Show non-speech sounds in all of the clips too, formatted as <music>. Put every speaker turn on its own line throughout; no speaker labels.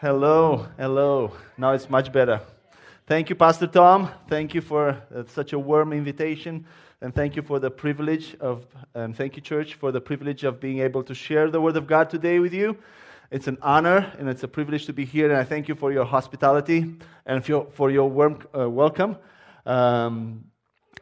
Hello, hello. Now it's much better. Thank you, Pastor Tom. Thank you for uh, such a warm invitation. And thank you for the privilege of, and thank you, church, for the privilege of being able to share the Word of God today with you. It's an honor and it's a privilege to be here. And I thank you for your hospitality and for your, for your warm uh, welcome. Um,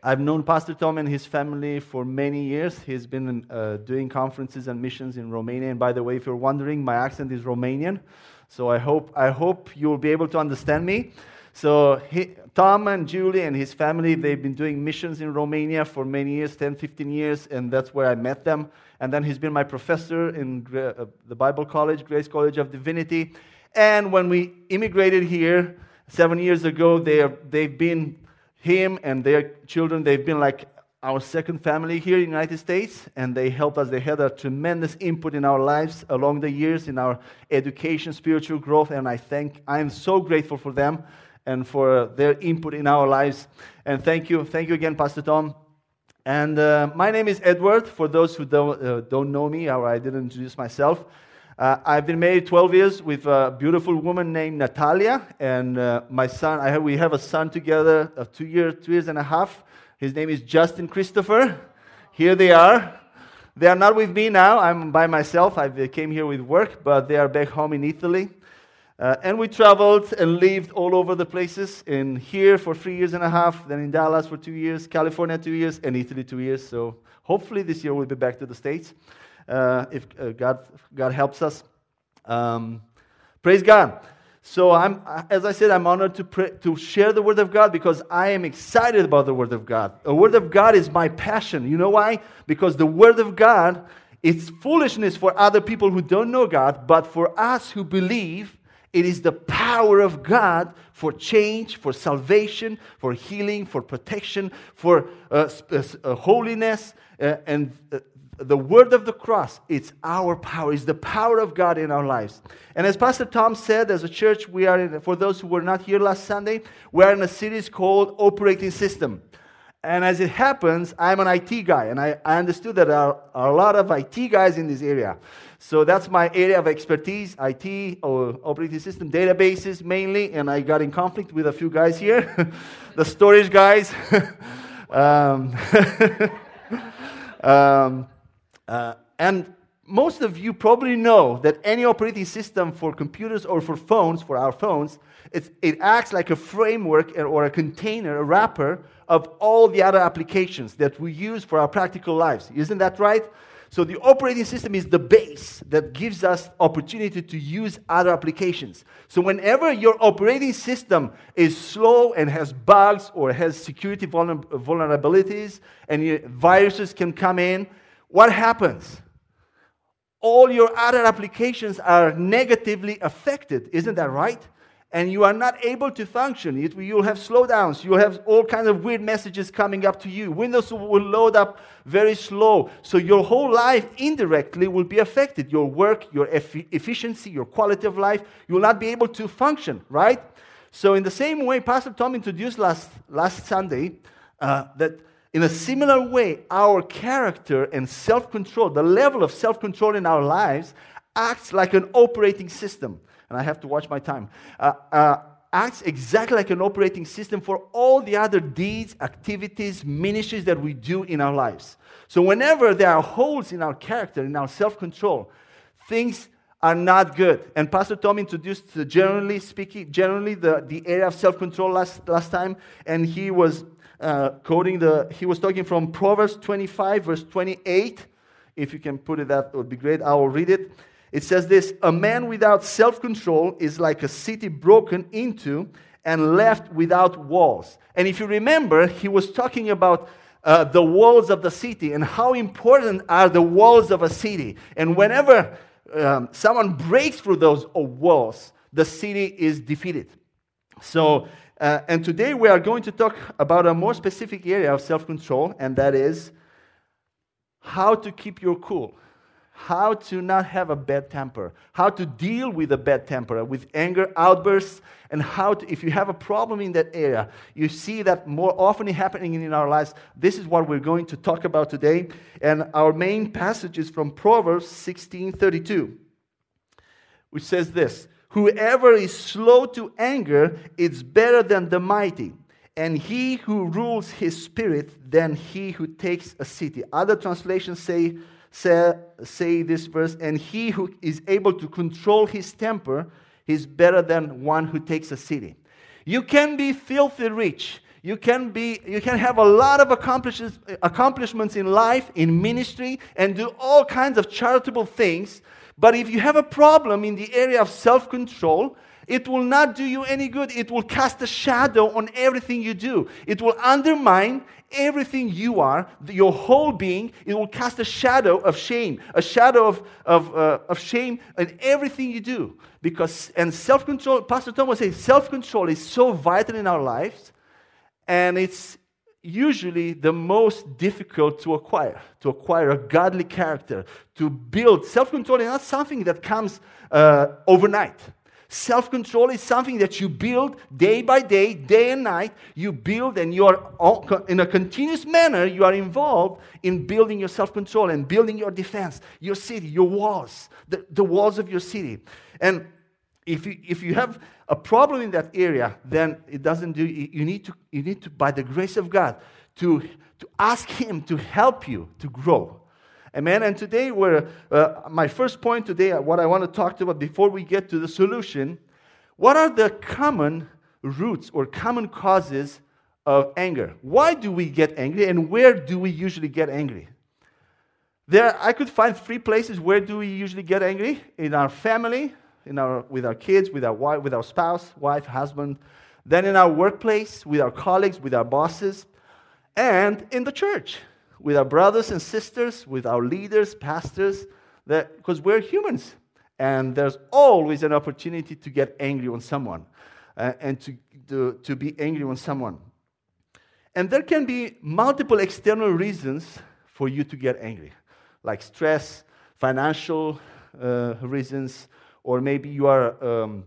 I've known Pastor Tom and his family for many years. He's been uh, doing conferences and missions in Romania. And by the way, if you're wondering, my accent is Romanian. So I hope, I hope you'll be able to understand me. So he, Tom and Julie and his family, they've been doing missions in Romania for many years, 10, 15 years, and that's where I met them. And then he's been my professor in uh, the Bible College, Grace College of Divinity. And when we immigrated here seven years ago, they are, they've been, him and their children, they've been like our second family here in the United States, and they helped us. They had a tremendous input in our lives along the years, in our education, spiritual growth, and I thank, I am so grateful for them and for their input in our lives. And thank you, thank you again, Pastor Tom. And uh, my name is Edward, for those who don't, uh, don't know me or I didn't introduce myself. Uh, I've been married 12 years with a beautiful woman named Natalia, and uh, my son, I have, we have a son together of two, years, two years and a half. His name is Justin Christopher. Here they are. They are not with me now. I'm by myself. I came here with work, but they are back home in Italy. Uh, and we traveled and lived all over the places. In here for three years and a half, then in Dallas for two years, California two years, and Italy two years. So hopefully this year we'll be back to the States uh, if uh, God, God helps us. Um, praise God. So, I'm, as I said, I'm honored to, pray, to share the Word of God because I am excited about the Word of God. The Word of God is my passion. You know why? Because the Word of God is foolishness for other people who don't know God, but for us who believe, it is the power of God for change, for salvation, for healing, for protection, for uh, uh, holiness, uh, and uh, the word of the cross, it's our power, it's the power of God in our lives. And as Pastor Tom said, as a church, we are, in, for those who were not here last Sunday, we are in a series called Operating System. And as it happens, I'm an IT guy, and I, I understood that there are, a lot of IT guys in this area. So that's my area of expertise IT or operating system databases mainly, and I got in conflict with a few guys here, <laughs> the storage guys. <laughs> um, <laughs> um, uh, and most of you probably know that any operating system for computers or for phones, for our phones, it acts like a framework or a container, a wrapper of all the other applications that we use for our practical lives. Isn't that right? So the operating system is the base that gives us opportunity to use other applications. So whenever your operating system is slow and has bugs or has security vulnerabilities and viruses can come in, what happens? All your other applications are negatively affected. Isn't that right? And you are not able to function. You'll have slowdowns. You'll have all kinds of weird messages coming up to you. Windows will load up very slow. So your whole life indirectly will be affected. Your work, your efficiency, your quality of life. You will not be able to function, right? So, in the same way, Pastor Tom introduced last, last Sunday uh, that in a similar way, our character and self control, the level of self control in our lives, acts like an operating system. And I have to watch my time. Uh, uh, acts exactly like an operating system for all the other deeds, activities, ministries that we do in our lives. So, whenever there are holes in our character, in our self control, things are not good. And Pastor Tom introduced, generally speaking, generally the, the area of self control last, last time, and he was uh, quoting the, he was talking from Proverbs 25, verse 28. If you can put it that would be great. I will read it. It says this A man without self control is like a city broken into and left without walls. And if you remember, he was talking about uh, the walls of the city and how important are the walls of a city. And whenever um, someone breaks through those walls, the city is defeated. So uh, and today we are going to talk about a more specific area of self control, and that is how to keep your cool, how to not have a bad temper, how to deal with a bad temper, with anger outbursts, and how to, if you have a problem in that area, you see that more often happening in our lives. This is what we're going to talk about today. And our main passage is from Proverbs 16 32, which says this Whoever is slow to anger is better than the mighty, and he who rules his spirit than he who takes a city. Other translations say, say, say this verse, and he who is able to control his temper is better than one who takes a city. You can be filthy rich. You can, be, you can have a lot of accomplishments in life, in ministry, and do all kinds of charitable things. But if you have a problem in the area of self control, it will not do you any good. It will cast a shadow on everything you do. It will undermine everything you are, your whole being. It will cast a shadow of shame, a shadow of, of, uh, of shame in everything you do. Because, and self control, Pastor Tom saying, self control is so vital in our lives, and it's usually the most difficult to acquire, to acquire a godly character, to build. Self control is not something that comes uh, overnight. Self control is something that you build day by day, day and night. You build, and you are in a continuous manner, you are involved in building your self control and building your defense, your city, your walls, the, the walls of your city. And if you, if you have a problem in that area, then it doesn't do, you need to, you need to by the grace of God, to, to ask Him to help you to grow. Amen. And today, we're, uh, my first point today, uh, what I want to talk to about before we get to the solution, what are the common roots or common causes of anger? Why do we get angry, and where do we usually get angry? There, I could find three places where do we usually get angry in our family, in our, with our kids, with our wife, with our spouse, wife, husband, then in our workplace, with our colleagues, with our bosses, and in the church with our brothers and sisters, with our leaders, pastors, because we're humans. And there's always an opportunity to get angry on someone uh, and to, to, to be angry on someone. And there can be multiple external reasons for you to get angry, like stress, financial uh, reasons, or maybe you are. Um,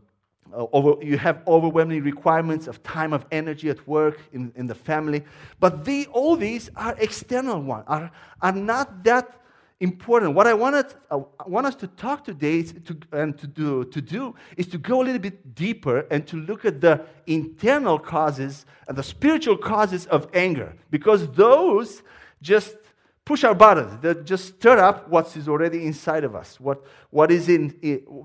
uh, over, you have overwhelming requirements of time, of energy at work, in, in the family. But the, all these are external ones, are, are not that important. What I wanted, uh, want us to talk today to, and to do, to do is to go a little bit deeper and to look at the internal causes and the spiritual causes of anger. Because those just push our buttons, that just stir up what is already inside of us, what, what is in,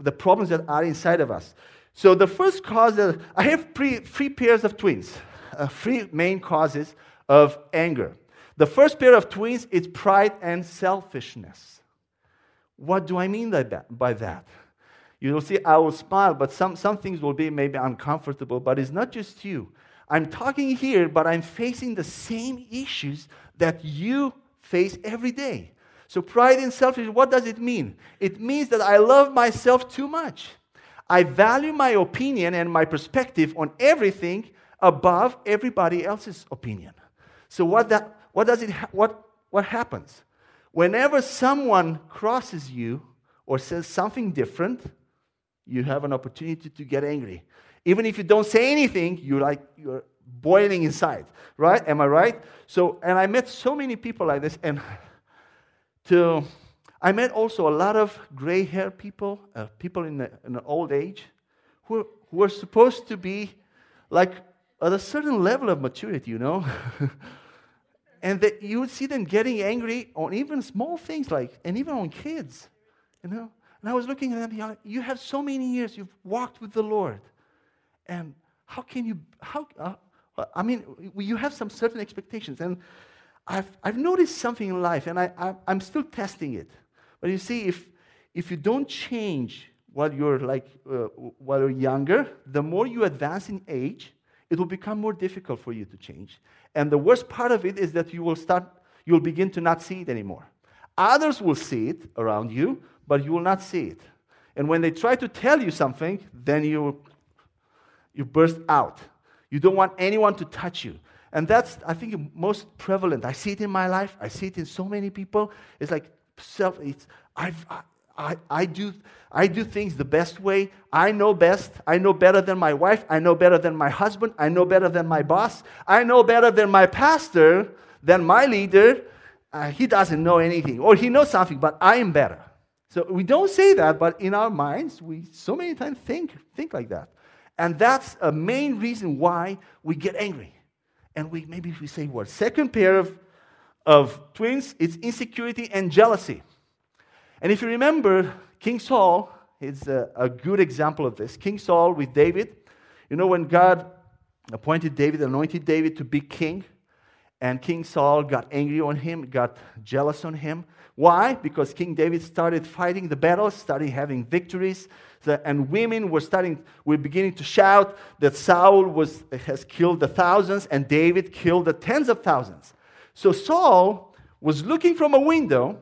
the problems that are inside of us. So the first cause, that, I have three, three pairs of twins, uh, three main causes of anger. The first pair of twins is pride and selfishness. What do I mean by that? By that? You will see, I will smile, but some, some things will be maybe uncomfortable, but it's not just you. I'm talking here, but I'm facing the same issues that you face every day. So, pride and selfishness, what does it mean? It means that I love myself too much. I value my opinion and my perspective on everything above everybody else's opinion. So what that what does it ha- what what happens? Whenever someone crosses you or says something different, you have an opportunity to get angry. Even if you don't say anything, you're like you're boiling inside, right? Am I right? So, and I met so many people like this, and <laughs> to I met also a lot of gray hair people, uh, people in, the, in old age, who, who were supposed to be like at a certain level of maturity, you know? <laughs> and that you would see them getting angry on even small things like, and even on kids, you know? And I was looking at them, you, you have so many years, you've walked with the Lord. And how can you, how, uh, I mean, you have some certain expectations. And I've, I've noticed something in life, and I, I, I'm still testing it. But you see, if, if you don't change while you're like uh, while you're younger, the more you advance in age, it will become more difficult for you to change. And the worst part of it is that you will start, you'll begin to not see it anymore. Others will see it around you, but you will not see it. And when they try to tell you something, then you, you burst out. You don't want anyone to touch you. And that's, I think, most prevalent. I see it in my life. I see it in so many people. It's like self, it's, I've, I, I, do, I do things the best way. I know best. I know better than my wife. I know better than my husband. I know better than my boss. I know better than my pastor, than my leader. Uh, he doesn't know anything, or he knows something, but I am better. So we don't say that, but in our minds, we so many times think, think like that. And that's a main reason why we get angry. And we maybe we say what? Second pair of, of twins, it's insecurity and jealousy. And if you remember, King Saul is a, a good example of this. King Saul with David, you know, when God appointed David, anointed David to be king, and King Saul got angry on him, got jealous on him. Why? Because King David started fighting the battles, started having victories, and women were starting, were beginning to shout that Saul was, has killed the thousands and David killed the tens of thousands. So Saul was looking from a window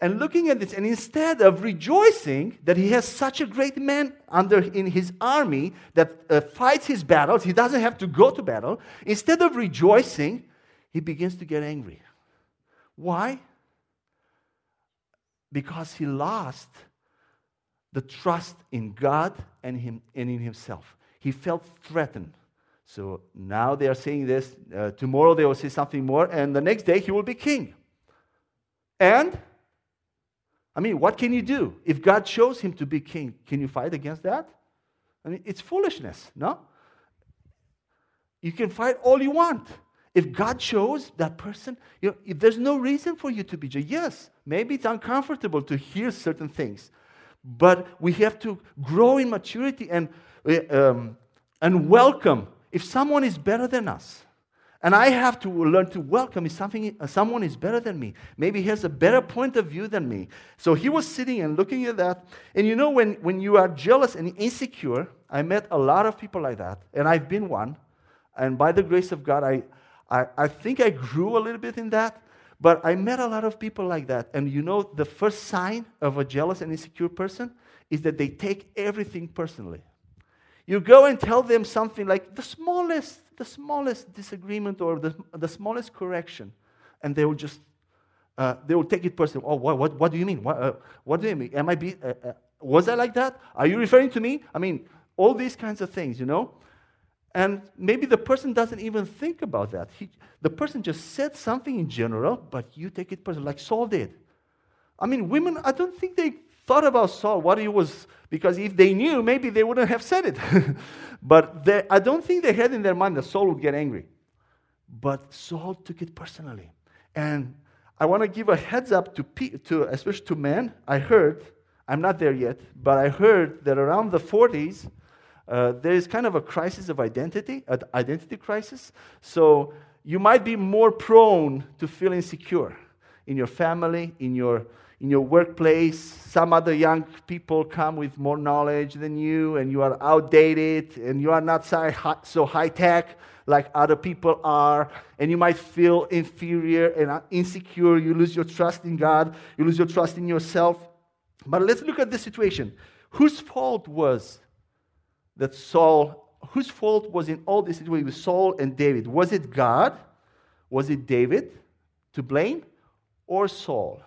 and looking at this, and instead of rejoicing that he has such a great man under in his army that uh, fights his battles, he doesn't have to go to battle. Instead of rejoicing, he begins to get angry. Why? Because he lost the trust in God and, him, and in himself. He felt threatened. So now they are saying this. Uh, tomorrow they will say something more, and the next day he will be king. And, I mean, what can you do? If God chose him to be king, can you fight against that? I mean, it's foolishness, no? You can fight all you want. If God chose that person, you know, if there's no reason for you to be yes, maybe it's uncomfortable to hear certain things, but we have to grow in maturity and, um, and welcome if someone is better than us. And I have to learn to welcome if something, someone is better than me. Maybe he has a better point of view than me. So he was sitting and looking at that. And you know, when, when you are jealous and insecure, I met a lot of people like that, and I've been one. And by the grace of God, I, I, I think I grew a little bit in that, but I met a lot of people like that. And you know, the first sign of a jealous and insecure person is that they take everything personally. You go and tell them something like the smallest, the smallest disagreement or the, the smallest correction, and they will just uh, they will take it personally. Oh, what, what, what do you mean? What, uh, what do you mean? Am I be, uh, uh was I like that? Are you referring to me? I mean, all these kinds of things, you know. And maybe the person doesn't even think about that. He, the person just said something in general, but you take it personally, like Saul did. I mean, women, I don't think they thought about Saul, what he was, because if they knew, maybe they wouldn't have said it. <laughs> but they, I don't think they had in their mind that Saul would get angry. But Saul took it personally. And I want to give a heads up to, to, especially to men. I heard, I'm not there yet, but I heard that around the 40s, uh, there is kind of a crisis of identity, an identity crisis. So you might be more prone to feel insecure in your family, in your in your workplace. Some other young people come with more knowledge than you, and you are outdated, and you are not so high tech like other people are, and you might feel inferior and insecure. You lose your trust in God, you lose your trust in yourself. But let's look at this situation. Whose fault was that Saul, whose fault was in all this situation with Saul and David? Was it God? Was it David to blame? Or Saul?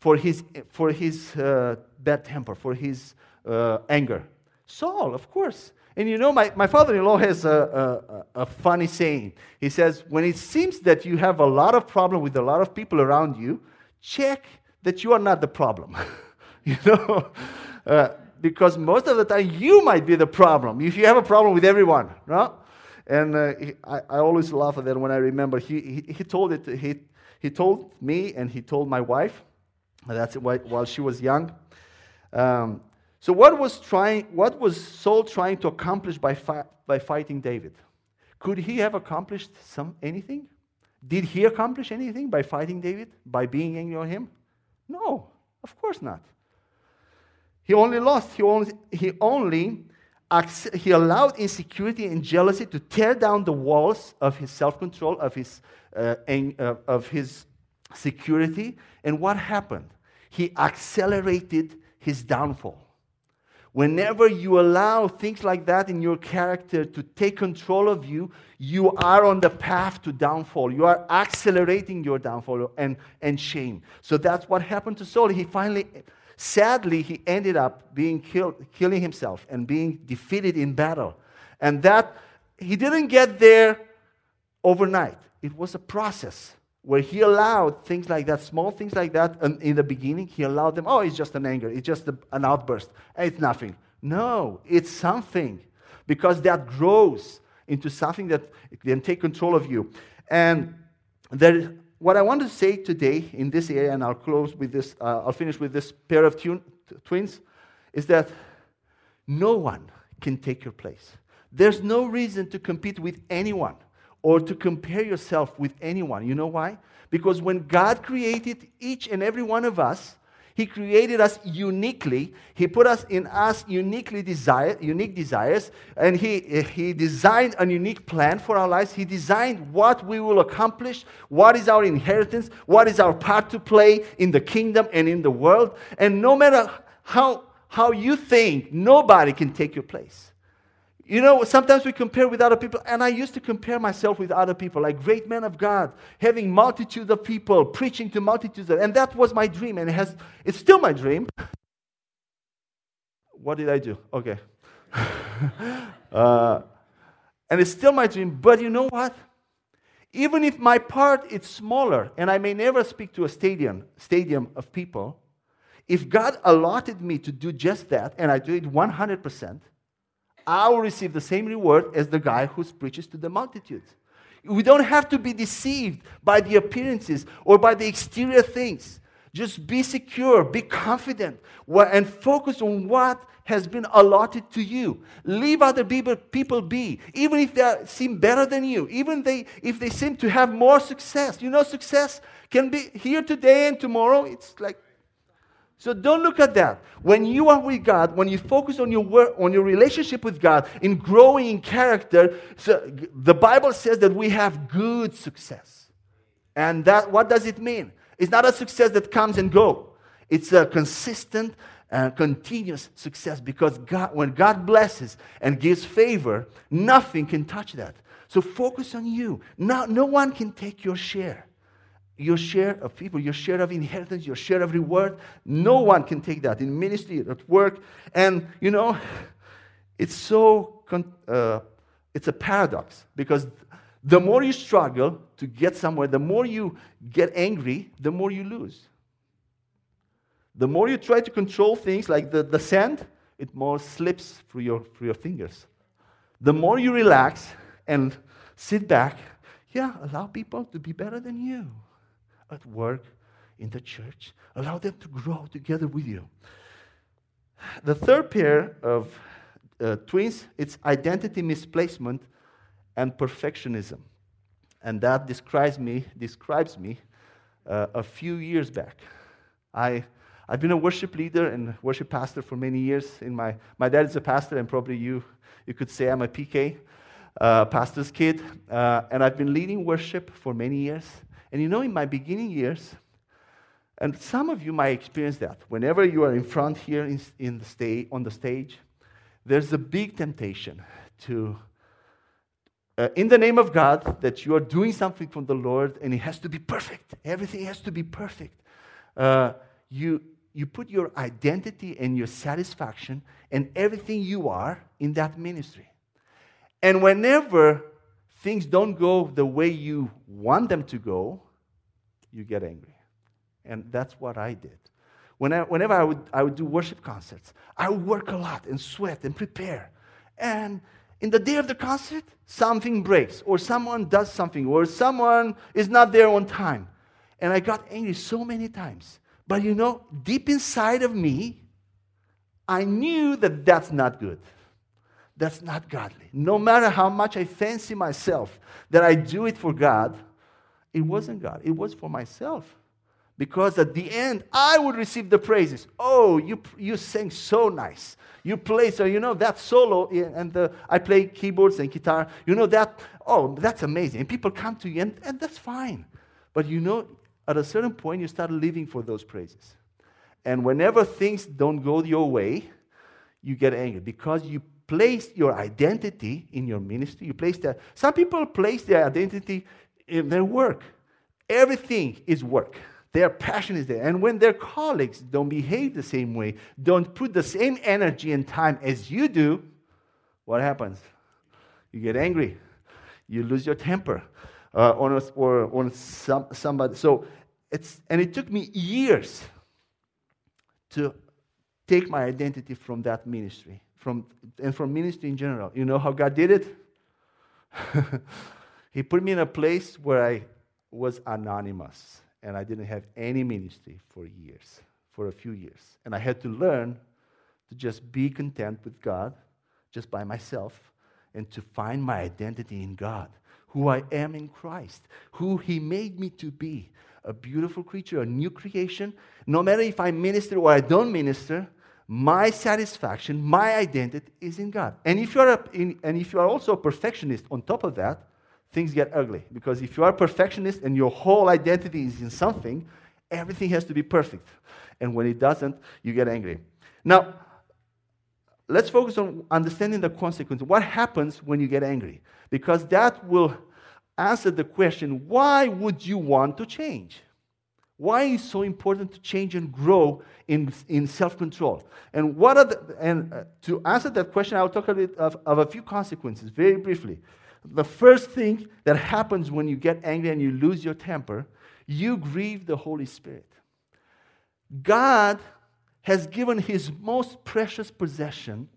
For his, for his uh, bad temper, for his uh, anger. Saul, of course. And you know, my, my father in law has a, a, a, funny saying. He says, When it seems that you have a lot of problem with a lot of people around you, check that you are not the problem. <laughs> you know? Uh, because most of the time you might be the problem if you have a problem with everyone, no? And uh, he, I, I, always laugh at that when I remember he, he, he, told it, he, he told me and he told my wife, that's why, while she was young. Um, so what was, trying, what was Saul trying to accomplish by, fi- by fighting David? Could he have accomplished some, anything? Did he accomplish anything by fighting David, by being angry on him? No, of course not. He only lost. He only, he only he allowed insecurity and jealousy to tear down the walls of his self-control, of his, uh, uh, of his security. And what happened? He accelerated his downfall. Whenever you allow things like that in your character to take control of you, you are on the path to downfall. You are accelerating your downfall and, and shame. So that's what happened to Saul. He finally Sadly, he ended up being killed, killing himself and being defeated in battle. And that, he didn't get there overnight. It was a process. where he allowed things like that, small things like that, and in the beginning, he allowed them, oh, it's just an anger, it's just an outburst, it's nothing. No, it's something because that grows into something that can take control of you. And there, what I want to say today in this area, and I'll close with this, uh, I'll finish with this pair of twins, is that no one can take your place. There's no reason to compete with anyone or to compare yourself with anyone. You know why? Because when God created each and every one of us, he created us uniquely. He put us in us uniquely desire, unique desires, and he, he designed a unique plan for our lives. He designed what we will accomplish, what is our inheritance, what is our part to play in the kingdom and in the world. And no matter how, how you think, nobody can take your place. You know, sometimes we compare with other people, and I used to compare myself with other people, like great men of God, having multitudes of people, preaching to multitudes, of, and that was my dream, and it has, it's still my dream. What did I do? Okay. <laughs> uh, and it's still my dream, but you know what? Even if my part is smaller, and I may never speak to a stadium, stadium of people, if God allotted me to do just that, and I do it 100%, I will receive the same reward as the guy who preaches to the multitudes. We don't have to be deceived by the appearances or by the exterior things. Just be secure, be confident, and focus on what has been allotted to you. Leave other people be, even if they seem better than you, even they, if they seem to have more success. You know, success can be here today and tomorrow. It's like so don't look at that. When you are with God, when you focus on your work, on your relationship with God, in growing in character, so the Bible says that we have good success. And that what does it mean? It's not a success that comes and go. It's a consistent and continuous success because God, when God blesses and gives favor, nothing can touch that. So focus on you. No, no one can take your share your share of people, your share of inheritance, your share of reward. No one can take that in ministry, at work. And, you know, it's so, uh, it's a paradox because the more you struggle to get somewhere, the more you get angry, the more you lose. The more you try to control things like the, the sand, it more slips through your, through your fingers. The more you relax and sit back, yeah, allow people to be better than you at work, in the church. Allow them to grow together with you. The third pair of uh, twins, it's identity misplacement and perfectionism. And that describes me, describes me uh, a few years back. I, I've been a worship leader and worship pastor for many years. In my, my dad is a pastor, and probably you, you could say I'm a PK, uh, pastor's kid. Uh, and I've been leading worship for many years. And you know, in my beginning years, and some of you might experience that. Whenever you are in front here in, in the sta- on the stage, there's a big temptation to, uh, in the name of God, that you are doing something from the Lord and it has to be perfect. Everything has to be perfect. Uh, you, you put your identity and your satisfaction and everything you are in that ministry. And whenever things don't go the way you want them to go, you get angry. And that's what I did. Whenever I would, I would do worship concerts, I would work a lot and sweat and prepare. And in the day of the concert, something breaks, or someone does something, or someone is not there on time. And I got angry so many times. But you know, deep inside of me, I knew that that's not good. That's not godly. No matter how much I fancy myself that I do it for God, it wasn't God. It was for myself. Because at the end, I would receive the praises. Oh, you, you sang so nice. You play, so you know that solo, and the, I play keyboards and guitar. You know that, oh, that's amazing. And people come to you, and, and that's fine. But you know, at a certain point, you start living for those praises. And whenever things don't go your way, you get angry because you place your identity in your ministry. You place that. Some people place their identity in their work. Everything is work. Their passion is there. And when their colleagues don't behave the same way, don't put the same energy and time as you do, what happens? You get angry. You lose your temper. uh, on, a, or on some, somebody. So it's, and it took me years to take my identity from that ministry from, and from ministry in general. You know how God did it? <laughs> he put me in a place where I was anonymous and I didn't have any ministry for years, for a few years. And I had to learn to just be content with God, just by myself, and to find my identity in God, who I am in Christ, who He made me to be a beautiful creature, a new creation. No matter if I minister or I don't minister, my satisfaction, my identity is in God. And if you are, a, in, and if you are also a perfectionist on top of that, things get ugly. Because if you are a perfectionist and your whole identity is in something, everything has to be perfect. And when it doesn't, you get angry. Now, let's focus on understanding the consequence. What happens when you get angry? Because that will answer the question why would you want to change? Why is so important to change and grow in, in self control? And, what are the, and uh, to answer that question, I'll talk a bit of, of a few consequences very briefly. The first thing that happens when you get angry and you lose your temper, you grieve the Holy Spirit. God has given his most precious possession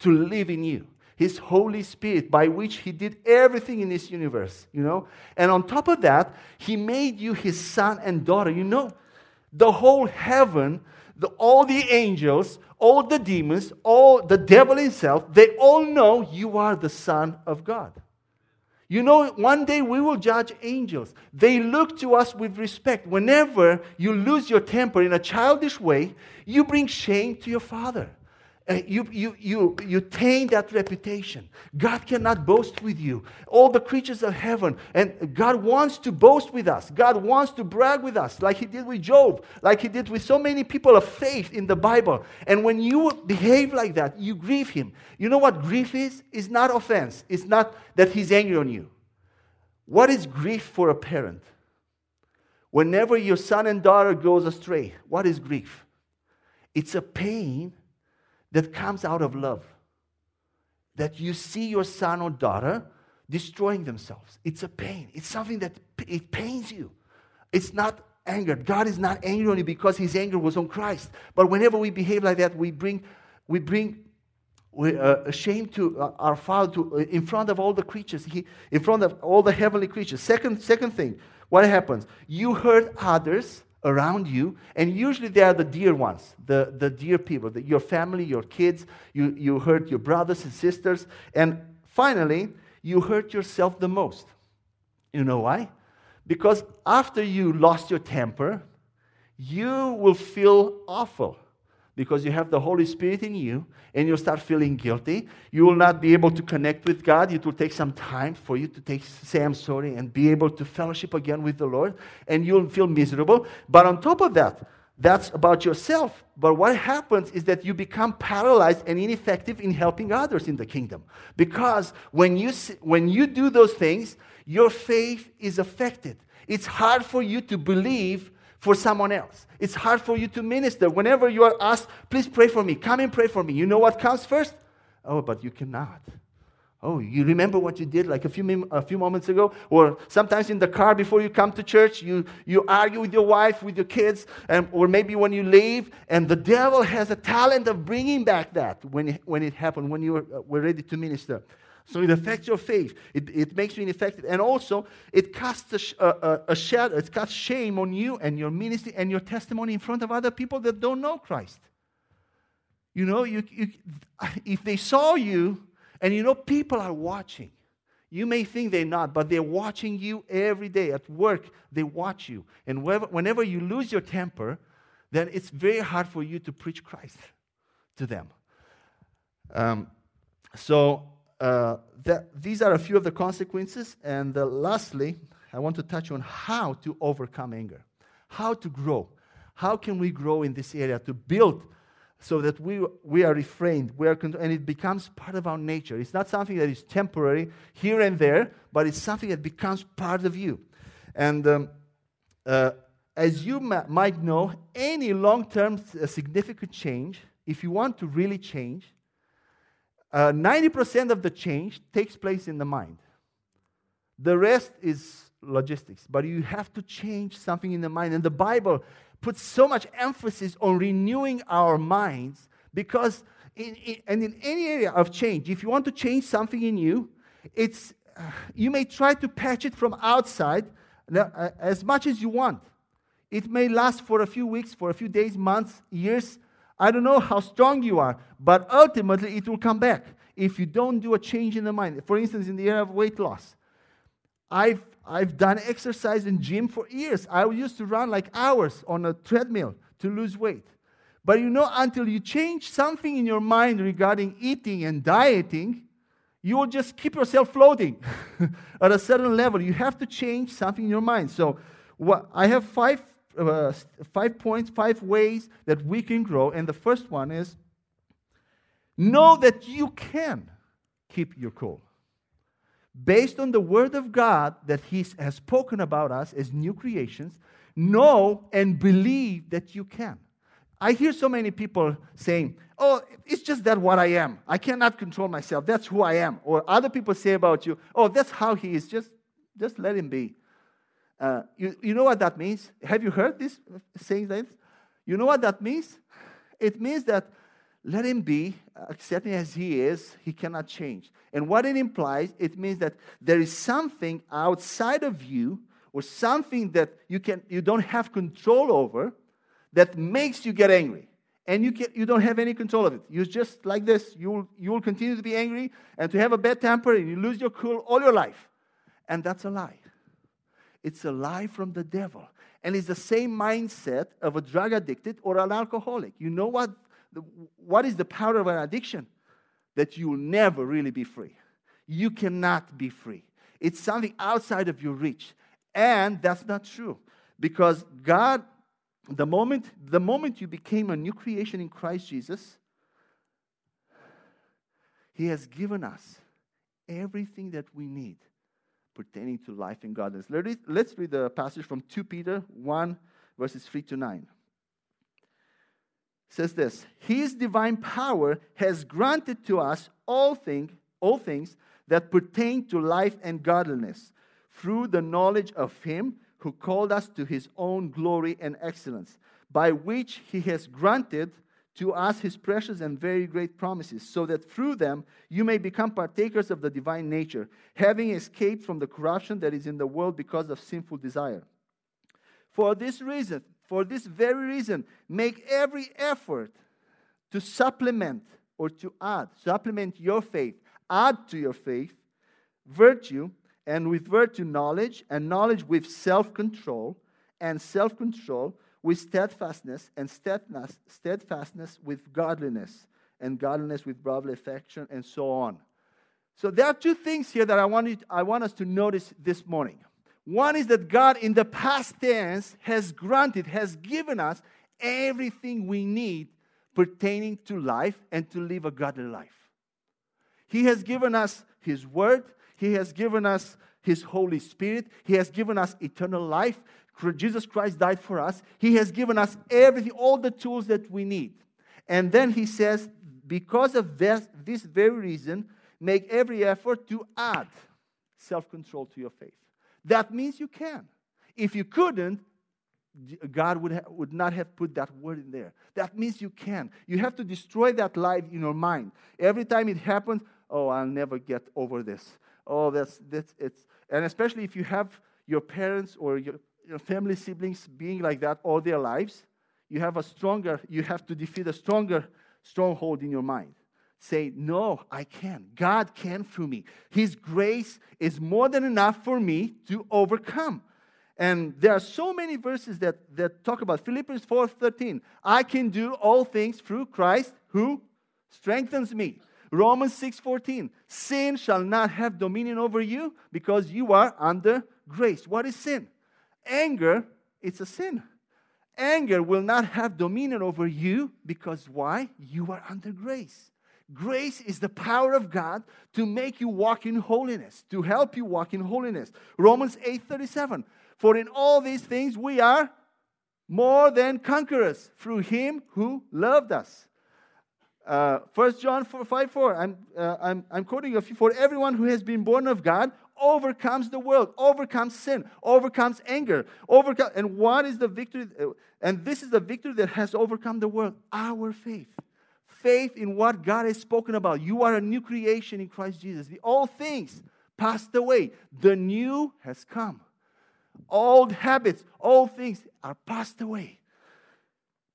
to live in you his Holy Spirit, by which he did everything in this universe, you know? And on top of that, he made you his son and daughter. You know, the whole heaven, the, all the angels, all the demons, all the devil himself, they all know you are the son of God. You know, one day we will judge angels. They look to us with respect. Whenever you lose your temper in a childish way, you bring shame to your father. Uh, you, you, you, you taint that reputation. God cannot boast with you. All the creatures of heaven, and God wants to boast with us. God wants to brag with us, like He did with Job, like He did with so many people of faith in the Bible. And when you behave like that, you grieve Him. You know what grief is? It's not offense, it's not that He's angry on you. What is grief for a parent? Whenever your son and daughter goes astray, what is grief? It's a pain that comes out of love. That you see your son or daughter destroying themselves. It's a pain. It's something that it pains you. It's not anger. God is not angry on you because his anger was on Christ. But whenever we behave like that, we bring, we bring we, uh, shame to uh, our Father to, uh, in front of all the creatures, he, in front of all the heavenly creatures. Second, second thing, what happens? You hurt others around you, and usually they are the dear ones, the, the dear people, the, your family, your kids, you, you hurt your brothers and sisters, and finally, you hurt yourself the most. You know why? Because after you lost your temper, you will feel awful because you have the Holy Spirit in you and you'll start feeling guilty. You will not be able to connect with God. It will take some time for you to take, say, I'm sorry, and be able to fellowship again with the Lord. And you'll feel miserable. But on top of that, that's about yourself. But what happens is that you become paralyzed and ineffective in helping others in the kingdom. Because when you, when you do those things, your faith is affected. It's hard for you to believe for someone else. It's hard for you to minister. Whenever you are asked, please pray for me, come and pray for me, you know what comes first? Oh, but you cannot. Oh, you remember what you did like a few, a few moments ago? Or sometimes in the car before you come to church, you, you argue with your wife, with your kids, and, or maybe when you leave, and the devil has a talent of bringing back that when when it happened, when you were, uh, were ready to minister. So it affects your faith. It, it makes you ineffective. And also, it casts a, a, a shadow, it casts shame on you and your ministry and your testimony in front of other people that don't know Christ. You know, you, you, if they saw you, and you know, people are watching. You may think they're not, but they're watching you every day. At work, they watch you. And whenever, whenever you lose your temper, then it's very hard for you to preach Christ to them. Um, so, uh, these are a few of the consequences. And uh, lastly, I want to touch on how to overcome anger, how to grow. How can we grow in this area to build so that we, we are refrained, we are, and it becomes part of our nature. It's not something that is temporary here and there, but it's something that becomes part of you. And um, uh, as you might know, any long term significant change, if you want to really change, uh, 90% of the change takes place in the mind. The rest is logistics. But you have to change something in the mind. And the Bible puts so much emphasis on renewing our minds because, in, in, and in any area of change, if you want to change something in you, it's, uh, you may try to patch it from outside uh, as much as you want. It may last for a few weeks, for a few days, months, years. I don't know how strong you are, but ultimately it will come back if you don't do a change in the mind. For instance, in the area of weight loss, I've, I've done exercise in gym for years. I used to run like hours on a treadmill to lose weight. But you know, until you change something in your mind regarding eating and dieting, you will just keep yourself floating <laughs> at a certain level. You have to change something in your mind. So, what, I have five, uh, five points, five ways that we can grow. And the first one is know that you can keep your cool based on the word of God that He has spoken about us as new creations, know and believe that you can. I hear so many people saying, Oh, it's just that what I am. I cannot control myself. That's who I am. Or other people say about you, Oh, that's how he is. Just, just let him be. Uh, you, you know what that means? Have you heard this saying that? You know what that means? It means that let him be, accepting as he is, he cannot change. And what it implies, it means that there is something outside of you or something that you, can, you don't have control over that makes you get angry. And you, can, you don't have any control of it. You're just like this. You'll, you'll continue to be angry and to have a bad temper and you lose your cool all your life. And that's a lie. It's a lie from the devil. And it's the same mindset of a drug addicted or an alcoholic. You know what the, what is the power of an addiction? That you will never really be free. You cannot be free. It's something outside of your reach. And that's not true. Because God, the moment, the moment you became a new creation in Christ Jesus, He has given us everything that we need pertaining to life and godliness. Let's read the passage from 2 Peter 1, verses 3 to 9 says this His divine power has granted to us all, thing, all things that pertain to life and godliness through the knowledge of Him who called us to His own glory and excellence, by which He has granted to us His precious and very great promises, so that through them you may become partakers of the divine nature, having escaped from the corruption that is in the world because of sinful desire. For this reason, for this very reason, make every effort to supplement or to add, supplement your faith, add to your faith virtue, and with virtue, knowledge, and knowledge with self control, and self control with steadfastness, and steadfastness steadfastness with godliness, and godliness with brotherly affection, and so on. So there are two things here that I want, you, I want us to notice this morning. One is that God, in the past tense, has granted, has given us everything we need pertaining to life and to live a godly life. He has given us His Word, He has given us His Holy Spirit, He has given us eternal life. Jesus Christ died for us. He has given us everything, all the tools that we need. And then He says, because of this, this very reason, make every effort to add self control to your faith. That means you can. If you couldn't, God would, ha- would not have put that word in there. That means you can. You have to destroy that lie in your mind. Every time it happens, oh, I'll never get over this. Oh, that's, that's it's. And especially if you have your parents or your, your family siblings being like that all their lives, you have a stronger, you have to defeat a stronger stronghold in your mind say, No, I can. God can through me. His grace is more than enough for me to overcome. And there are so many verses that, that talk about Philippians 4:13. I can do all things through Christ who strengthens me. Romans 6:14. Sin shall not have dominion over you because you are under grace. What is sin? Anger, it's a sin. Anger will not have dominion over you because why? You are under grace. Grace is the power of God to make you walk in holiness, to help you walk in holiness. Romans 8:37. For in all these things we are more than conquerors through him who loved us. Uh, 1 John 4, 5 4. I'm, uh, I'm, I'm quoting a few. For everyone who has been born of God overcomes the world, overcomes sin, overcomes anger, overcome. And what is the victory? Uh, and this is the victory that has overcome the world our faith. Faith in what God has spoken about. You are a new creation in Christ Jesus. The old things passed away, the new has come. Old habits, old things are passed away.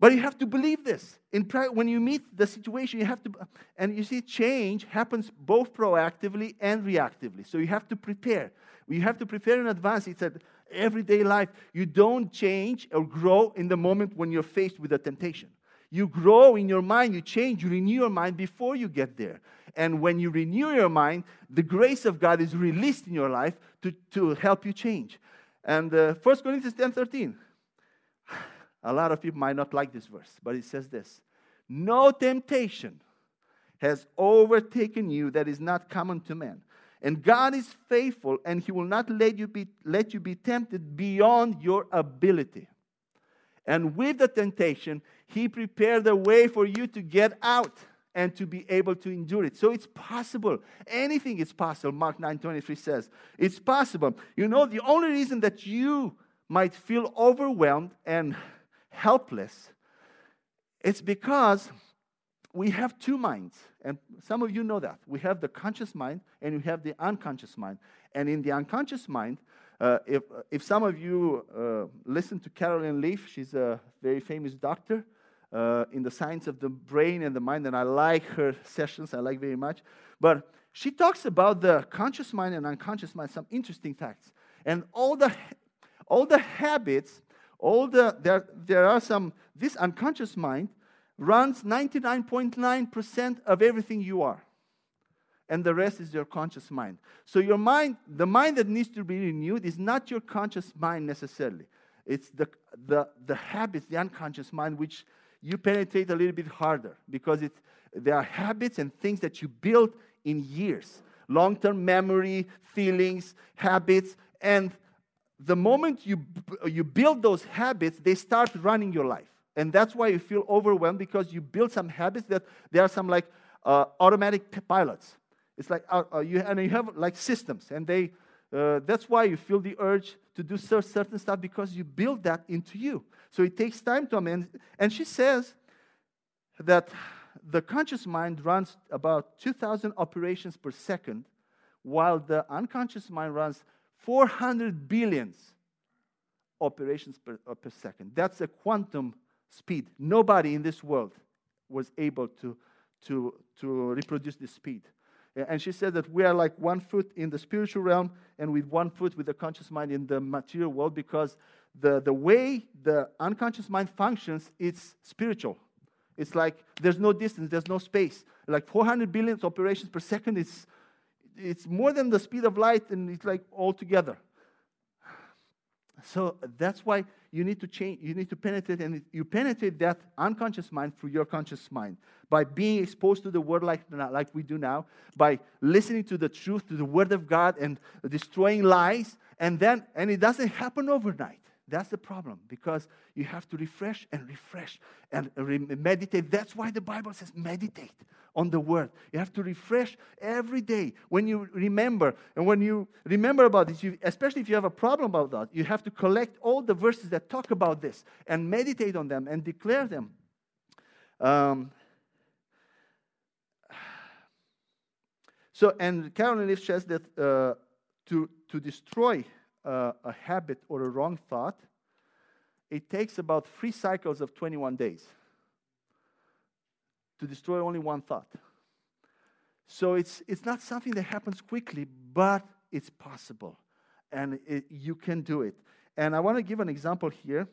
But you have to believe this. In when you meet the situation, you have to, and you see, change happens both proactively and reactively. So you have to prepare. You have to prepare in advance. It's an everyday life. You don't change or grow in the moment when you're faced with a temptation. You grow in your mind, you change, you renew your mind before you get there. And when you renew your mind, the grace of God is released in your life to, to help you change. And uh, 1 Corinthians 10 13. A lot of people might not like this verse, but it says this No temptation has overtaken you that is not common to man. And God is faithful, and He will not let you be, let you be tempted beyond your ability. And with the temptation, He prepared a way for you to get out and to be able to endure it. So it's possible. Anything is possible. Mark 9 23 says, It's possible. You know, the only reason that you might feel overwhelmed and helpless, it's because we have two minds. And some of you know that. We have the conscious mind and we have the unconscious mind. And in the unconscious mind, uh, if, if some of you uh, listen to Caroline Leaf, she's a very famous doctor uh, in the science of the brain and the mind, and I like her sessions, I like very much. But she talks about the conscious mind and unconscious mind, some interesting facts. And all the, all the habits all the there, there are some this unconscious mind runs 99.9% of everything you are. And the rest is your conscious mind. So your mind the mind that needs to be renewed is not your conscious mind necessarily. It's the the, the habits the unconscious mind which you penetrate a little bit harder because it, there are habits and things that you build in years. Long-term memory feelings habits and the moment you, you build those habits, they start running your life. And that's why you feel overwhelmed because you build some habits that there are some like uh, automatic pilots. It's like uh, uh, you, and you have like systems, and they, uh, that's why you feel the urge to do certain stuff because you build that into you. So it takes time to amend. And she says that the conscious mind runs about 2,000 operations per second, while the unconscious mind runs 400 billions operations per, uh, per second. That's a quantum speed. Nobody in this world was able to, to, to reproduce this speed. And she said that we are like one foot in the spiritual realm and with one foot with the conscious mind in the material world because the, the way the unconscious mind functions, it's spiritual. It's like there's no distance, there's no space. Like 400 billion operations per second is it's more than the speed of light, and it's like all together. So that's why you need to change, you need to penetrate, and you penetrate that unconscious mind through your conscious mind by being exposed to the word like, like we do now, by listening to the truth, to the word of God, and destroying lies. And then, and it doesn't happen overnight. That's the problem because you have to refresh and refresh and meditate. That's why the Bible says meditate on the word. You have to refresh every day when you remember. And when you remember about this, you, especially if you have a problem about that, you have to collect all the verses that talk about this and meditate on them and declare them. Um, <sighs> so, and Caroline Leaf says that uh, to, to destroy uh, a habit or a wrong thought, it takes about three cycles of 21 days to destroy only one thought. So it's, it's not something that happens quickly, but it's possible. And it, you can do it. And I want to give an example here,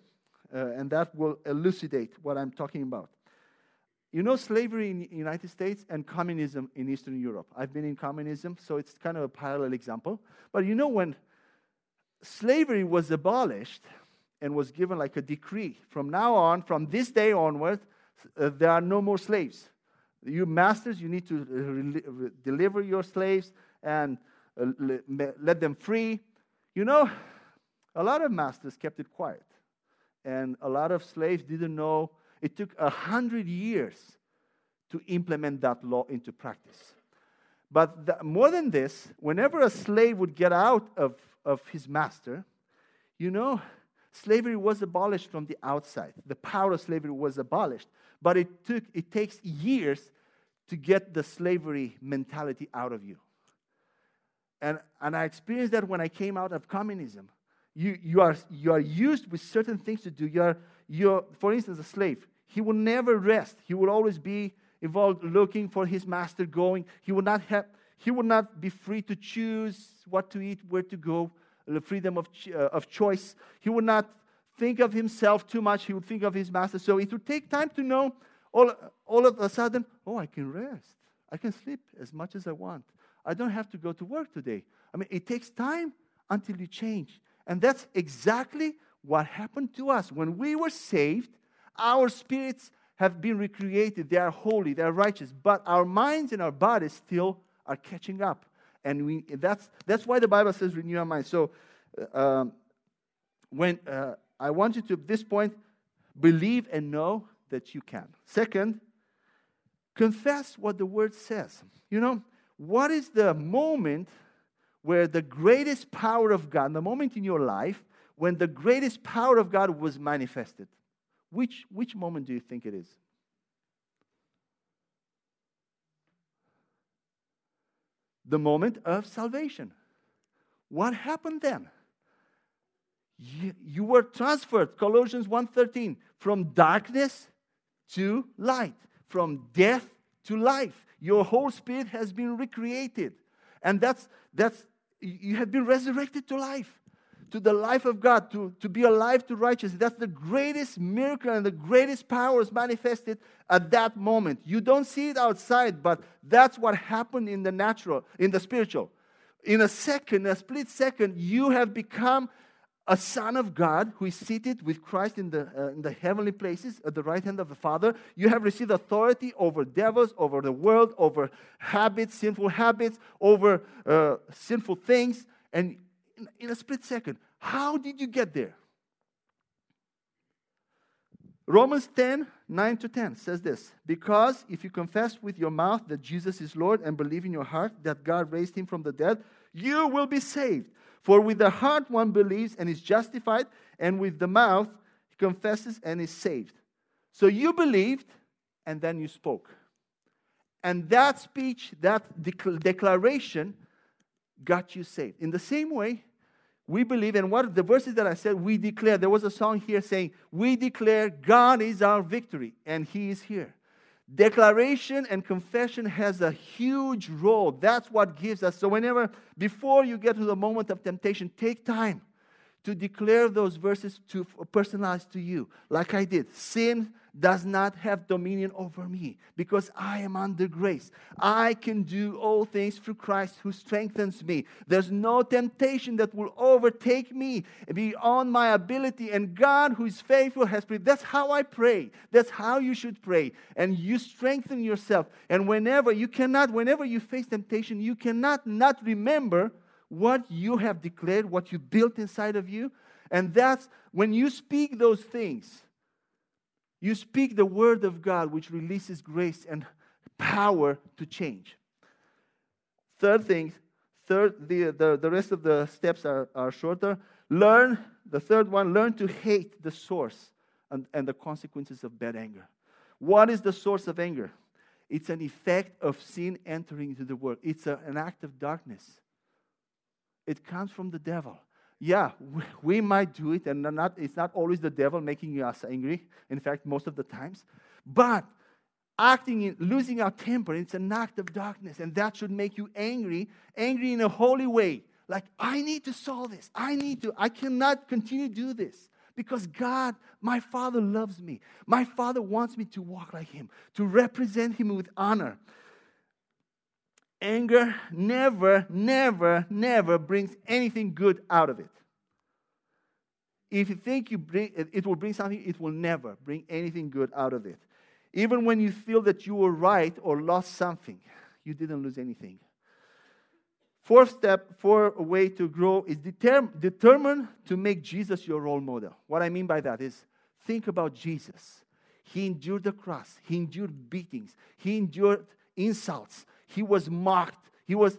uh, and that will elucidate what I'm talking about. You know slavery in the United States and communism in Eastern Europe. I've been in communism, so it's kind of a parallel example. But you know when slavery was abolished and was given like a decree from now on, from this day onward, uh, there are no more slaves. You masters, you need to re- deliver your slaves and uh, let them free. You know, a lot of masters kept it quiet, and a lot of slaves didn't know. It took a hundred years to implement that law into practice. But more than this, whenever a slave would get out of, of his master, you know, slavery was abolished from the outside. The power of slavery was abolished. But it, took, it takes years to get the slavery mentality out of you. And, and I experienced that when I came out of communism. You, you, are, you are used with certain things to do. You are, you're, for instance, a slave. He will never rest. He will always be involved looking for his master going. He will not have he would not be free to choose what to eat, where to go, the freedom of, uh, of choice. He would not think of himself too much. He would think of his master. So it would take time to know all, all of a sudden, oh, I can rest. I can sleep as much as I want. I don't have to go to work today. I mean, it takes time until you change. And that's exactly what happened to us. When we were saved, our spirits have been recreated. They are holy, they are righteous, but our minds and our bodies still are catching up. And we, that's, that's why the Bible says renew our mind. So uh, um, when uh, I want you to, at this point, believe and know that you can. Second, confess what the word says. You know, what is the moment where the greatest power of God, the moment in your life when the greatest power of God was manifested? Which, which moment do you think it is? The moment of salvation. What happened then? You, you were transferred, Colossians 1:13, from darkness to light, from death to life. Your whole spirit has been recreated. And that's that's you have been resurrected to life to the life of God, to, to be alive to righteousness. That's the greatest miracle and the greatest power is manifested at that moment. You don't see it outside, but that's what happened in the natural, in the spiritual. In a second, a split second, you have become a son of God who is seated with Christ in the, uh, in the heavenly places at the right hand of the Father. You have received authority over devils, over the world, over habits, sinful habits, over uh, sinful things. And in, in a split second. How did you get there? Romans 10, 9 to 10 says this Because if you confess with your mouth that Jesus is Lord and believe in your heart that God raised him from the dead, you will be saved. For with the heart one believes and is justified, and with the mouth he confesses and is saved. So you believed, and then you spoke. And that speech, that declaration, got you saved. In the same way, we believe in what the verses that I said, we declare. There was a song here saying, We declare God is our victory, and He is here. Declaration and confession has a huge role. That's what gives us. So, whenever, before you get to the moment of temptation, take time to declare those verses to personalize to you, like I did. Sin does not have dominion over me because I am under grace. I can do all things through Christ who strengthens me. There's no temptation that will overtake me beyond my ability. And God, who is faithful, has prayed. That's how I pray. That's how you should pray. And you strengthen yourself. And whenever you cannot, whenever you face temptation, you cannot not remember what you have declared, what you built inside of you. And that's when you speak those things you speak the word of God, which releases grace and power to change. Third thing, third, the, the, the rest of the steps are, are shorter. Learn, the third one, learn to hate the source and, and the consequences of bad anger. What is the source of anger? It's an effect of sin entering into the world. It's a, an act of darkness. It comes from the devil yeah, we might do it, and not, it's not always the devil making us angry. In fact, most of the times. But acting in losing our temper, it's an act of darkness, and that should make you angry, angry in a holy way. Like, I need to solve this. I need to. I cannot continue to do this because God, my Father, loves me. My Father wants me to walk like Him, to represent Him with honor. Anger never, never, never brings anything good out of it. If you think you bring, it will bring something, it will never bring anything good out of it. Even when you feel that you were right or lost something, you didn't lose anything. Fourth step, for a way to grow is determ- determine to make Jesus your role model. What I mean by that is think about Jesus. He endured the cross, he endured beatings, he endured insults, he was mocked. He was,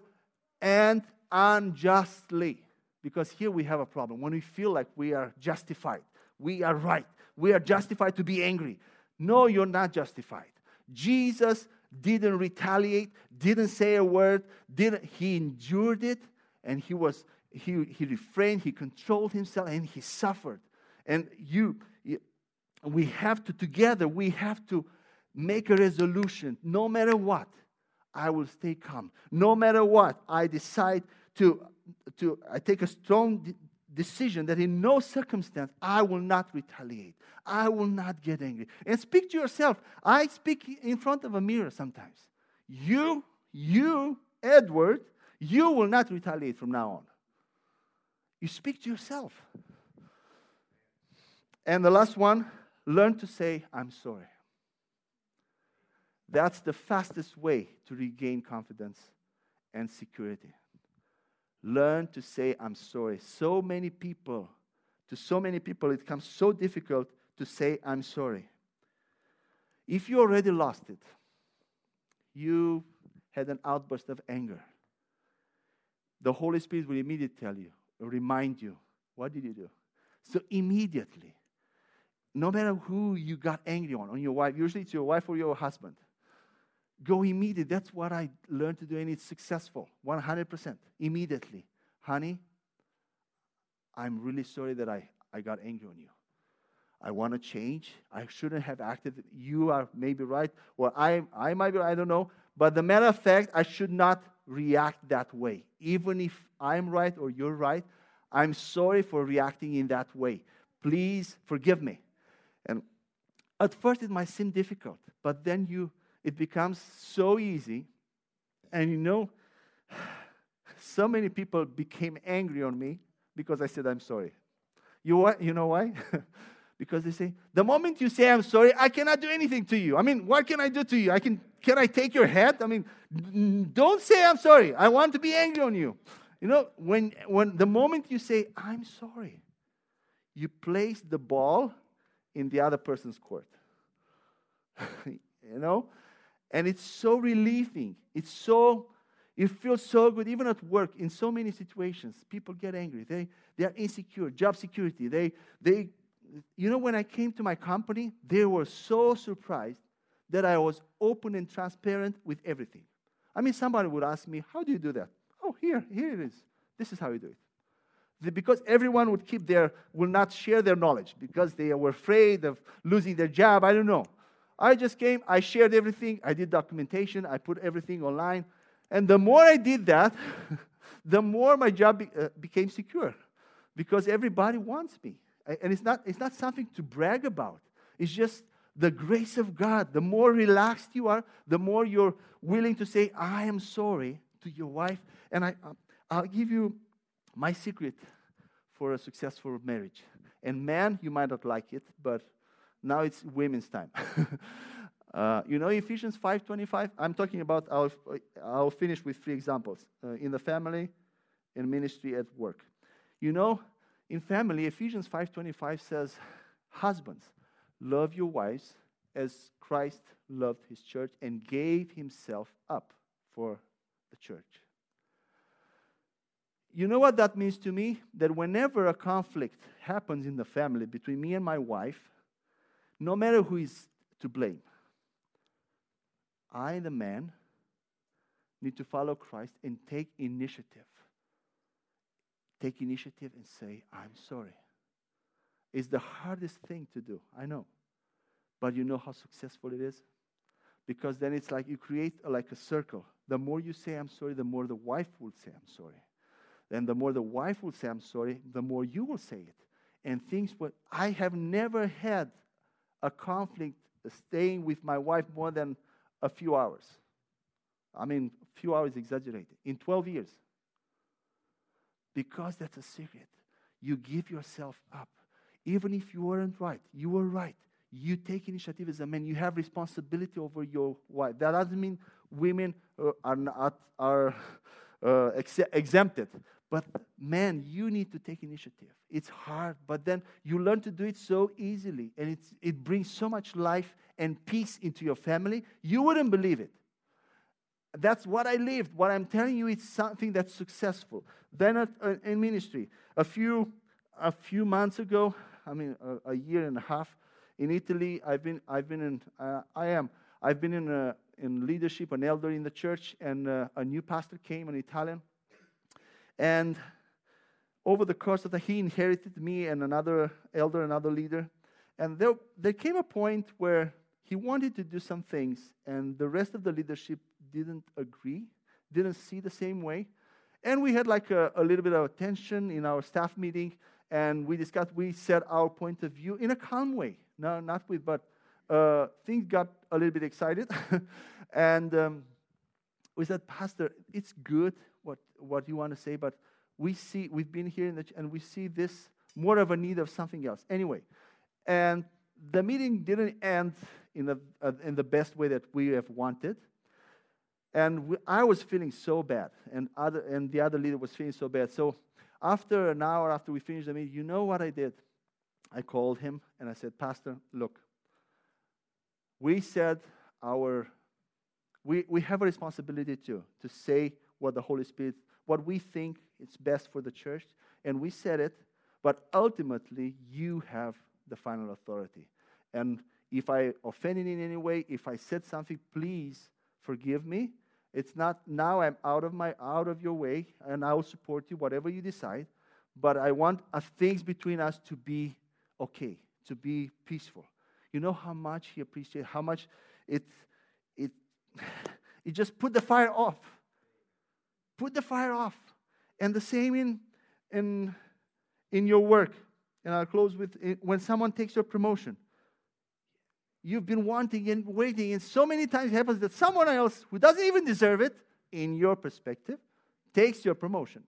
and unjustly. Because here we have a problem. When we feel like we are justified, we are right, we are justified to be angry. No, you're not justified. Jesus didn't retaliate, didn't say a word, didn't he endured it and he was he, he refrained, he controlled himself, and he suffered. And you, you we have to together, we have to make a resolution. No matter what, I will stay calm. No matter what, I decide to, to I take a strong de- decision that in no circumstance I will not retaliate. I will not get angry. And speak to yourself. I speak in front of a mirror sometimes. You, you, Edward, you will not retaliate from now on. You speak to yourself. And the last one, learn to say, I'm sorry. That's the fastest way to regain confidence and security. Learn to say, I'm sorry. So many people, to so many people, it becomes so difficult to say, I'm sorry. If you already lost it, you had an outburst of anger, the Holy Spirit will immediately tell you, remind you, what did you do? So immediately, no matter who you got angry on, on your wife, usually it's your wife or your husband, go immediately. That's what I learned to do, and it's successful 100%. Immediately. Honey, I'm really sorry that I, I got angry on you. I want to change. I shouldn't have acted. You are maybe right, or I, I might be, I don't know. But the matter of fact, I should not react that way. Even if I'm right or you're right, I'm sorry for reacting in that way. Please forgive me. And at first, it might seem difficult, but then you it becomes so easy. And you know, <sighs> so many people became angry on me because I said, I'm sorry. You, what? you know why? <laughs> because they say, the moment you say, I'm sorry, I cannot do anything to you. I mean, what can I do to you? I can, can I take your head? I mean, don't say, I'm sorry. I want to be angry on you. You know, when, when the moment you say, I'm sorry, you place the ball in the other person's court. <laughs> you know? And it's so relieving. It's so, it feels so good, even at work, in so many situations. People get angry. They, they are insecure, job security. They, they, you know, when I came to my company, they were so surprised that I was open and transparent with everything. I mean, somebody would ask me, How do you do that? Oh, here, here it is. This is how you do it. Because everyone would keep their, will not share their knowledge because they were afraid of losing their job. I don't know. I just came, I shared everything, I did documentation, I put everything online. And the more I did that, <laughs> the more my job be, uh, became secure because everybody wants me. And it's not, it's not something to brag about, it's just the grace of God. The more relaxed you are, the more you're willing to say, I am sorry to your wife. And I, uh, I'll give you my secret for a successful marriage. And man, you might not like it, but now it's women's time. <laughs> uh, you know Ephesians 5.25? I'm talking about, I'll, I'll finish with three examples. Uh, in the family, in ministry, at work. You know, in family, Ephesians 5.25 says, Husbands, love your wives as Christ loved his church and gave himself up for the church. You know what that means to me? That whenever a conflict happens in the family between me and my wife, no matter who is to blame. I, the man, need to follow Christ and take initiative. Take initiative and say, I'm sorry. It's the hardest thing to do, I know. But you know how successful it is? Because then it's like you create a, like a circle. The more you say, I'm sorry, the more the wife will say, I'm sorry. Then the more the wife will say, I'm sorry, the more you will say it. And things, what I have never had a conflict staying with my wife more than a few hours. I mean, a few hours exaggerated. In 12 years. Because that's a secret. You give yourself up. Even if you weren't right, you were right. You take initiative as a man. You have responsibility over your wife. That doesn't mean women uh, are, not, are <laughs> uh, ex- exempted. But man, you need to take initiative. It's hard, but then you learn to do it so easily, and it's, it brings so much life and peace into your family. You wouldn't believe it. that's what I lived. What I'm telling you is something that's successful. Then at, uh, in ministry, a few, a few months ago, I mean, a, a year and a half, in Italy, I've been, I've been in, uh, I am, I've been in, uh, in leadership, an elder in the church, and uh, a new pastor came, an Italian. And over the course of the, he inherited me and another elder, another leader. And there, there came a point where he wanted to do some things, and the rest of the leadership didn't agree, didn't see the same way. And we had like a, a little bit of tension in our staff meeting, and we discussed, we said our point of view in a calm way. No, not with, but uh, things got a little bit excited. <laughs> and um, we said, Pastor, it's good what, you want to say, but we see, we've been here the, and we see this more of a need of something else. Anyway, and the meeting didn't end in the, uh, in the best way that we have wanted. And we, I was feeling so bad, and, other, and the other leader was feeling so bad. So after an hour after we finished the meeting, you know what I did? I called him and I said, Pastor, look, we said our, we, we have a responsibility too, to say what the Holy Spirit, what we think is best for the church, and we said it, but ultimately you have the final authority. And if I offended in any way, if I said something, please forgive me. It's not now I'm out of my out of your way, and I will support you whatever you decide. But I want uh, things between us to be okay, to be peaceful. You know how much he appreciated, how much it <laughs> it just put the fire off. Put the fire off. And the same in in in your work. And I'll close with eh, when someone takes your promotion. You've been wanting and waiting, and so many times it happens that someone else who doesn't even deserve it, in your perspective, takes your promotion.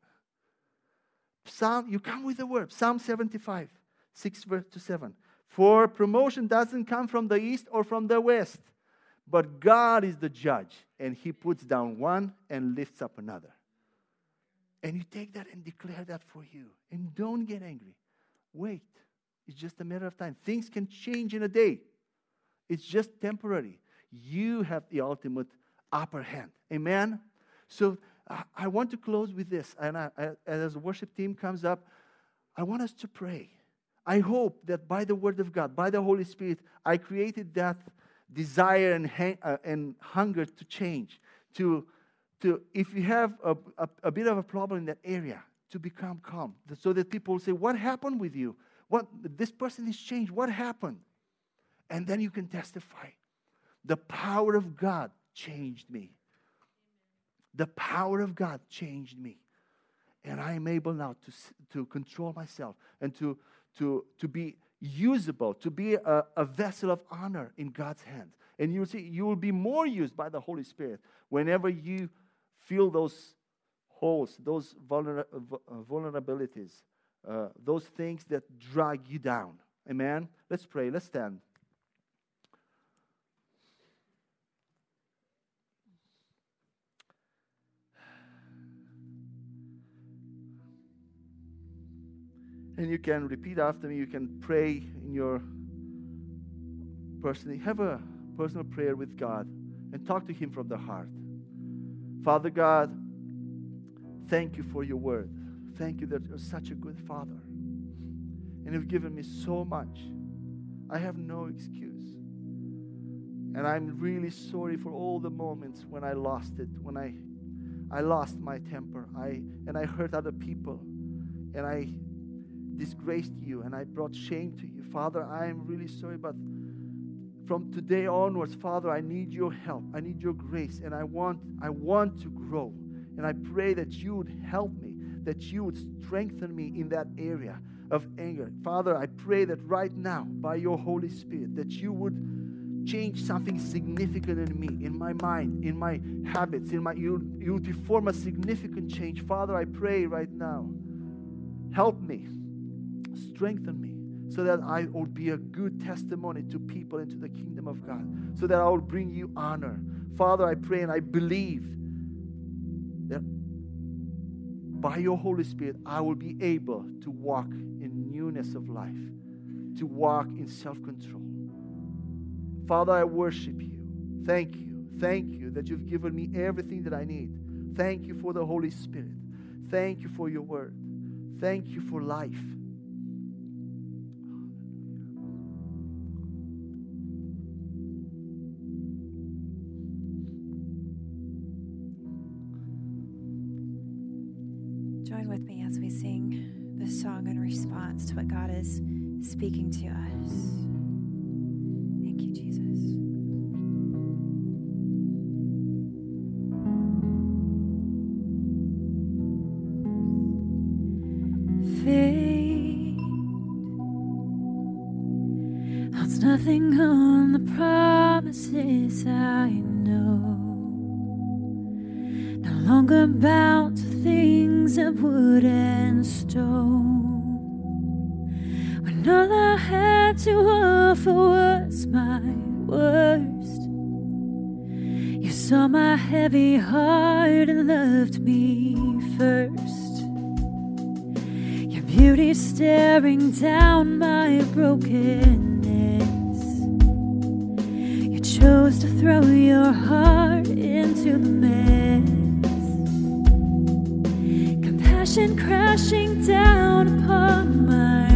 Psalm, you come with the word. Psalm 75, 6 verse to 7. For promotion doesn't come from the east or from the west, but God is the judge, and He puts down one and lifts up another. And you take that and declare that for you. And don't get angry. Wait. It's just a matter of time. Things can change in a day. It's just temporary. You have the ultimate upper hand. Amen? So uh, I want to close with this. And I, as the worship team comes up, I want us to pray. I hope that by the Word of God, by the Holy Spirit, I created that desire and, hang, uh, and hunger to change. To, to if you have a, a, a bit of a problem in that area, to become calm, so that people will say, "What happened with you? What this person is changed? What happened?" And then you can testify. The power of God changed me. The power of God changed me. And I am able now to, to control myself and to, to, to be usable, to be a, a vessel of honor in God's hands. And you'll see, you will be more used by the Holy Spirit whenever you feel those holes, those vulner, vulnerabilities, uh, those things that drag you down. Amen? Let's pray. Let's stand. And you can repeat after me. You can pray in your personally. Have a personal prayer with God and talk to Him from the heart. Father God, thank you for your word. Thank you that you're such a good Father. And you've given me so much. I have no excuse. And I'm really sorry for all the moments when I lost it, when I I lost my temper. I and I hurt other people. And I disgraced you and I brought shame to you. Father, I am really sorry, but from today onwards, Father, I need your help. I need your grace, and I want, I want to grow. And I pray that you would help me, that you would strengthen me in that area of anger. Father, I pray that right now, by your Holy Spirit, that you would change something significant in me, in my mind, in my habits, in my you, you perform a significant change. Father, I pray right now. Help me strengthen me so that I would be a good testimony to people into the kingdom of God, so that I would bring you honor. Father, I pray and I believe that by your Holy Spirit, I will be able to walk in newness of life, to walk in self control. Father, I worship you. Thank you. Thank you that you've given me everything that I need. Thank you for the Holy Spirit. Thank you for your word. Thank you for life.
is speaking to us. chose to throw your heart into the mess. Compassion crashing down upon my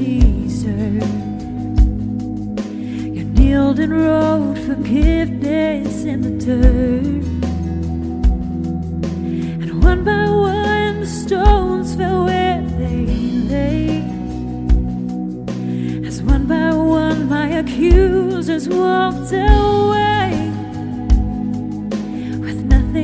desert. You kneeled and wrote forgiveness in the dirt. And one by one, the stones fell where they lay. As one by one, my accusers walked away.